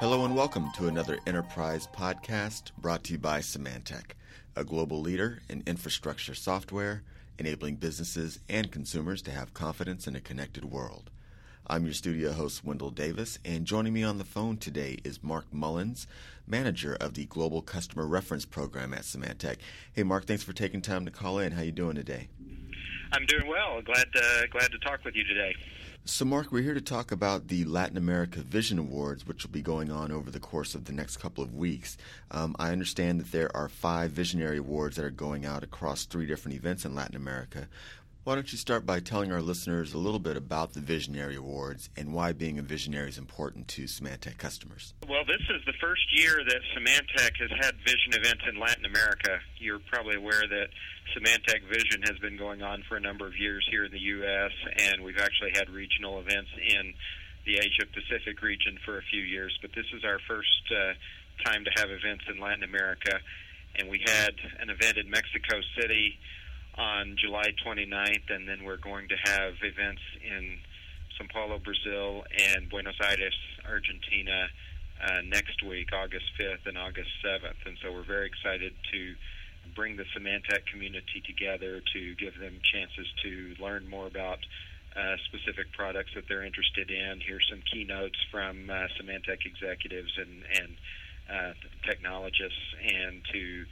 Hello and welcome to another Enterprise podcast brought to you by Symantec, a global leader in infrastructure software, enabling businesses and consumers to have confidence in a connected world. I'm your studio host, Wendell Davis, and joining me on the phone today is Mark Mullins, manager of the Global Customer Reference Program at Symantec. Hey, Mark, thanks for taking time to call in. How you doing today? I'm doing well. Glad to, glad to talk with you today. So, Mark, we're here to talk about the Latin America Vision Awards, which will be going on over the course of the next couple of weeks. Um, I understand that there are five visionary awards that are going out across three different events in Latin America. Why don't you start by telling our listeners a little bit about the Visionary Awards and why being a visionary is important to Symantec customers? Well, this is the first year that Symantec has had vision events in Latin America. You're probably aware that Symantec Vision has been going on for a number of years here in the U.S., and we've actually had regional events in the Asia Pacific region for a few years, but this is our first uh, time to have events in Latin America. And we had an event in Mexico City on July 29th, and then we're going to have events in Sao Paulo, Brazil, and Buenos Aires, Argentina, uh, next week, August 5th and August 7th. And so we're very excited to bring the Symantec community together to give them chances to learn more about uh, specific products that they're interested in. Hear some keynotes from uh, Symantec executives and, and uh, technologists, and to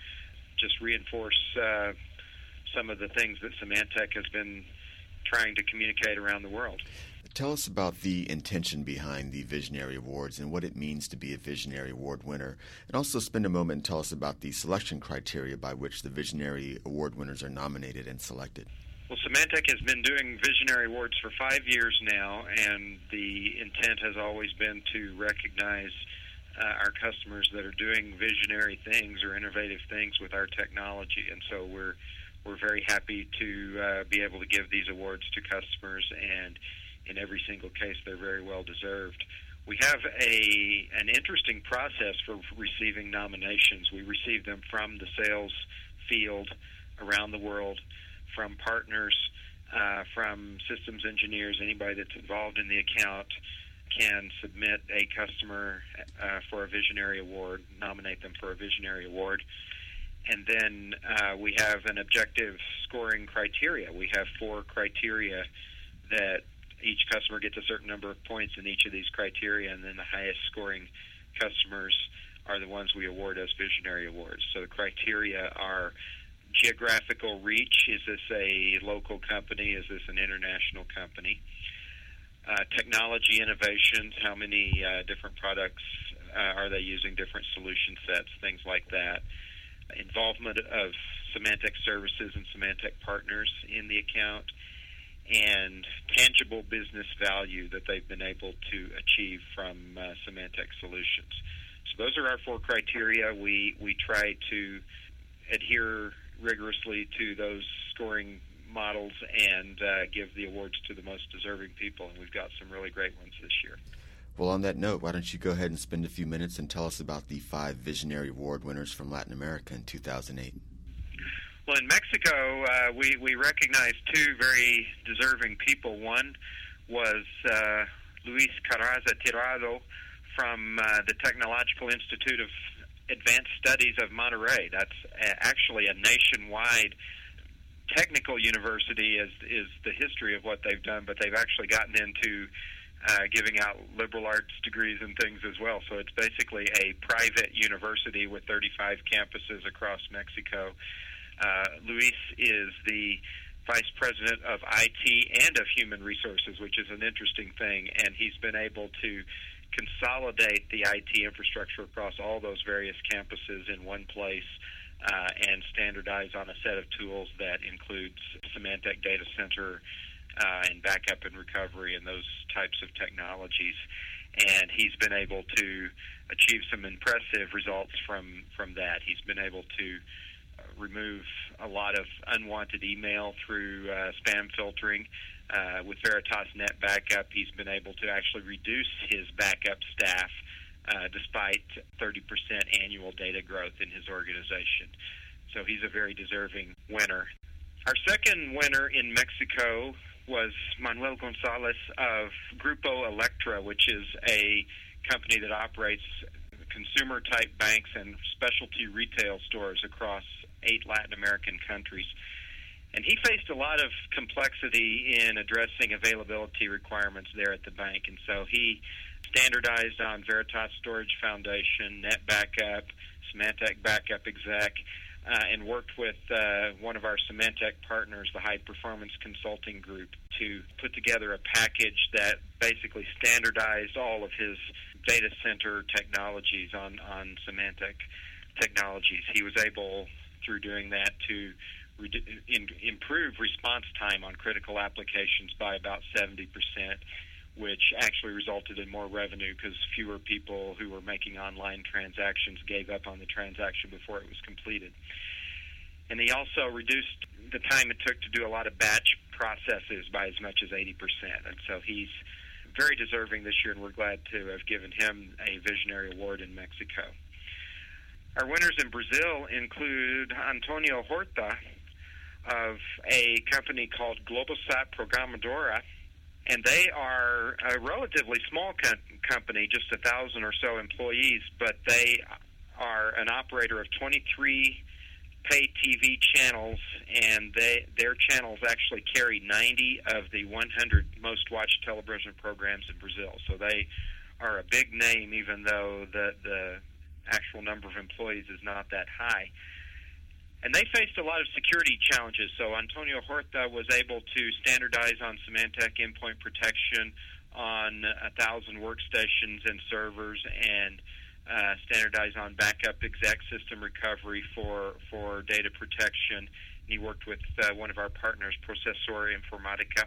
just reinforce uh, some of the things that Symantec has been trying to communicate around the world. Tell us about the intention behind the Visionary Awards and what it means to be a Visionary Award winner. And also spend a moment and tell us about the selection criteria by which the Visionary Award winners are nominated and selected. Well, Symantec has been doing Visionary Awards for five years now, and the intent has always been to recognize uh, our customers that are doing visionary things or innovative things with our technology. And so we're we're very happy to uh, be able to give these awards to customers, and in every single case, they're very well deserved. We have a an interesting process for receiving nominations. We receive them from the sales field around the world, from partners, uh, from systems engineers, anybody that's involved in the account can submit a customer uh, for a visionary award, nominate them for a visionary award and then uh, we have an objective scoring criteria. We have four criteria that each customer gets a certain number of points in each of these criteria, and then the highest scoring customers are the ones we award as visionary awards. So the criteria are geographical reach. Is this a local company? Is this an international company? Uh, technology innovations. How many uh, different products uh, are they using? Different solution sets, things like that involvement of Symantec services and Symantec partners in the account, and tangible business value that they've been able to achieve from uh, Symantec solutions. So those are our four criteria. We we try to adhere rigorously to those scoring models and uh, give the awards to the most deserving people, and we've got some really great ones this year. Well, on that note, why don't you go ahead and spend a few minutes and tell us about the five Visionary Award winners from Latin America in 2008? Well, in Mexico, uh, we, we recognized two very deserving people. One was uh, Luis Carraza Tirado from uh, the Technological Institute of Advanced Studies of Monterrey. That's actually a nationwide technical university is is the history of what they've done, but they've actually gotten into uh, giving out liberal arts degrees and things as well. So it's basically a private university with 35 campuses across Mexico. Uh, Luis is the vice president of IT and of human resources, which is an interesting thing, and he's been able to consolidate the IT infrastructure across all those various campuses in one place. Uh, and standardize on a set of tools that includes Symantec Data Center, uh, and backup and recovery and those types of technologies. And he's been able to achieve some impressive results from from that. He's been able to uh, remove a lot of unwanted email through uh, spam filtering. Uh, with Veritas Net Backup, he's been able to actually reduce his backup staff uh, despite 30% annual data growth in his organization. So he's a very deserving winner. Our second winner in Mexico was Manuel Gonzalez of Grupo Elektra, which is a company that operates consumer type banks and specialty retail stores across eight Latin American countries. And he faced a lot of complexity in addressing availability requirements there at the bank. And so he standardized on Veritas Storage Foundation, Net Backup, Symantec Backup Exec, uh, and worked with uh, one of our Symantec partners, the High Performance Consulting Group, to put together a package that basically standardized all of his data center technologies on, on Symantec technologies. He was able, through doing that, to in, improve response time on critical applications by about 70%, which actually resulted in more revenue because fewer people who were making online transactions gave up on the transaction before it was completed. And he also reduced the time it took to do a lot of batch processes by as much as 80%. And so he's very deserving this year, and we're glad to have given him a Visionary Award in Mexico. Our winners in Brazil include Antonio Horta of a company called Globosat Programadora, and they are a relatively small co- company, just a thousand or so employees, but they are an operator of 23 pay TV channels, and they their channels actually carry 90 of the 100 most watched television programs in Brazil. So they are a big name, even though the the actual number of employees is not that high. And they faced a lot of security challenges. So Antonio Horta was able to standardize on Symantec endpoint protection on a thousand workstations and servers and uh, standardize on backup exec system recovery for, for data protection. And he worked with uh, one of our partners, Processor Informatica.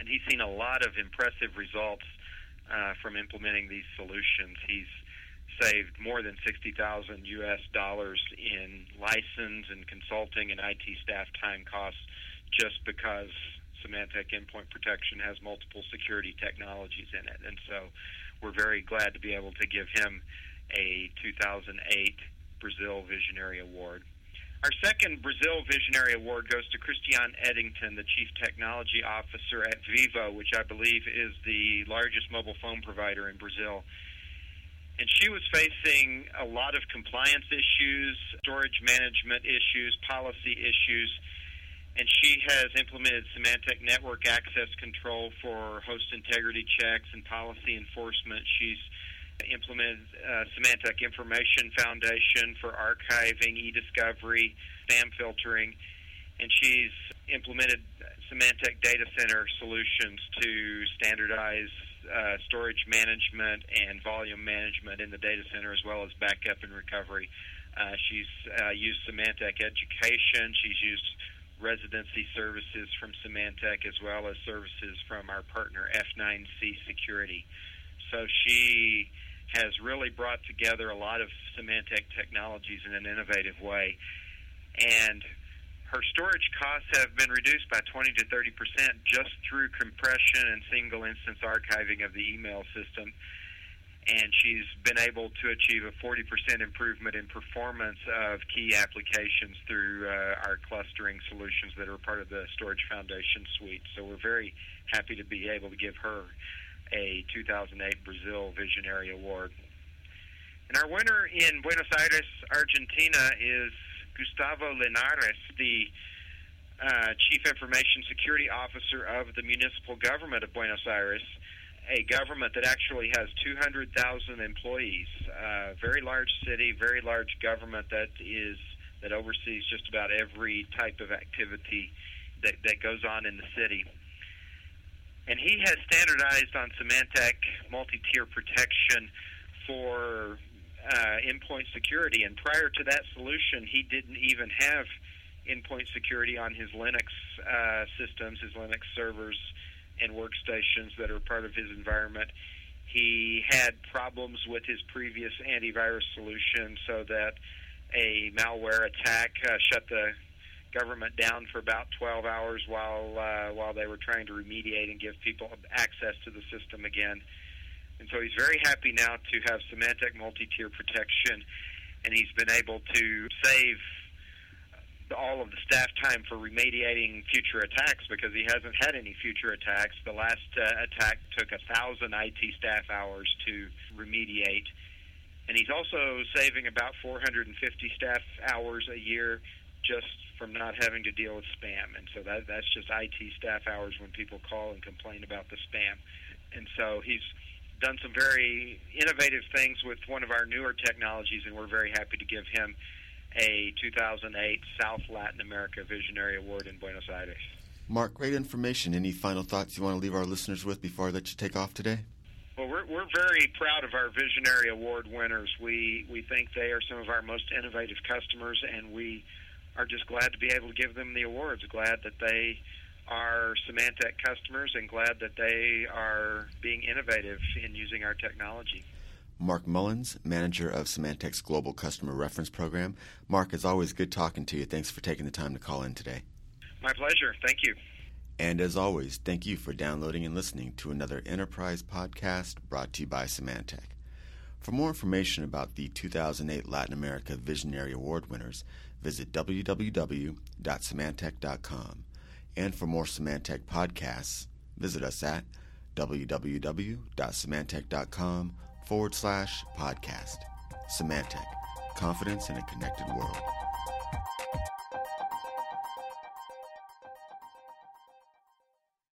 And he's seen a lot of impressive results uh, from implementing these solutions. He's saved more than 60,000 US dollars in license and consulting and IT staff time costs just because Symantec Endpoint Protection has multiple security technologies in it. And so we're very glad to be able to give him a 2008 Brazil Visionary Award. Our second Brazil Visionary Award goes to Christian Eddington, the Chief Technology Officer at Vivo, which I believe is the largest mobile phone provider in Brazil and she was facing a lot of compliance issues, storage management issues, policy issues, and she has implemented Symantec Network Access Control for host integrity checks and policy enforcement. She's implemented uh, Symantec Information Foundation for archiving, e-discovery, spam filtering, and she's implemented Symantec Data Center solutions to standardize uh, storage management and volume management in the data center, as well as backup and recovery. Uh, she's uh, used Symantec Education. She's used residency services from Symantec, as well as services from our partner F9C Security. So she has really brought together a lot of Symantec technologies in an innovative way. And her storage costs have been reduced by 20 to 30 percent just through compression and single instance archiving of the email system. And she's been able to achieve a 40 percent improvement in performance of key applications through uh, our clustering solutions that are part of the Storage Foundation suite. So we're very happy to be able to give her a 2008 Brazil Visionary Award. And our winner in Buenos Aires, Argentina, is Gustavo Linares, the uh, Chief Information Security Officer of the municipal government of Buenos Aires, a government that actually has 200,000 employees. Uh, very large city, very large government that is that oversees just about every type of activity that, that goes on in the city. And he has standardized on Symantec multi-tier protection for uh, endpoint security. And prior to that solution, he didn't even have endpoint security on his Linux uh, systems, his Linux servers and workstations that are part of his environment. He had problems with his previous antivirus solution, so that a malware attack uh, shut the government down for about 12 hours while uh, while they were trying to remediate and give people access to the system again. And so he's very happy now to have Symantec multi-tier protection, and he's been able to save all of the staff time for remediating future attacks because he hasn't had any future attacks. The last uh, attack took a thousand IT staff hours to remediate, and he's also saving about 450 staff hours a year just from not having to deal with spam. And so that that's just IT staff hours when people call and complain about the spam. And so he's done some very innovative things with one of our newer technologies, and we're very happy to give him a 2008 South Latin America Visionary Award in Buenos Aires. Mark, great information. Any final thoughts you want to leave our listeners with before I let you take off today? Well, we're, we're very proud of our Visionary Award winners. We, we think they are some of our most innovative customers, and we are just glad to be able to give them the awards. Glad that they are Symantec customers and glad that they are being innovative in using our technology. Mark Mullins, manager of Symantec's Global Customer Reference Program. Mark, it's always good talking to you. Thanks for taking the time to call in today. My pleasure. Thank you. And as always, thank you for downloading and listening to another Enterprise podcast brought to you by Symantec. For more information about the 2008 Latin America Visionary Award winners, visit www.symantec.com. And for more Symantec podcasts, visit us at www.symantec.com forward slash podcast. Symantec, confidence in a connected world.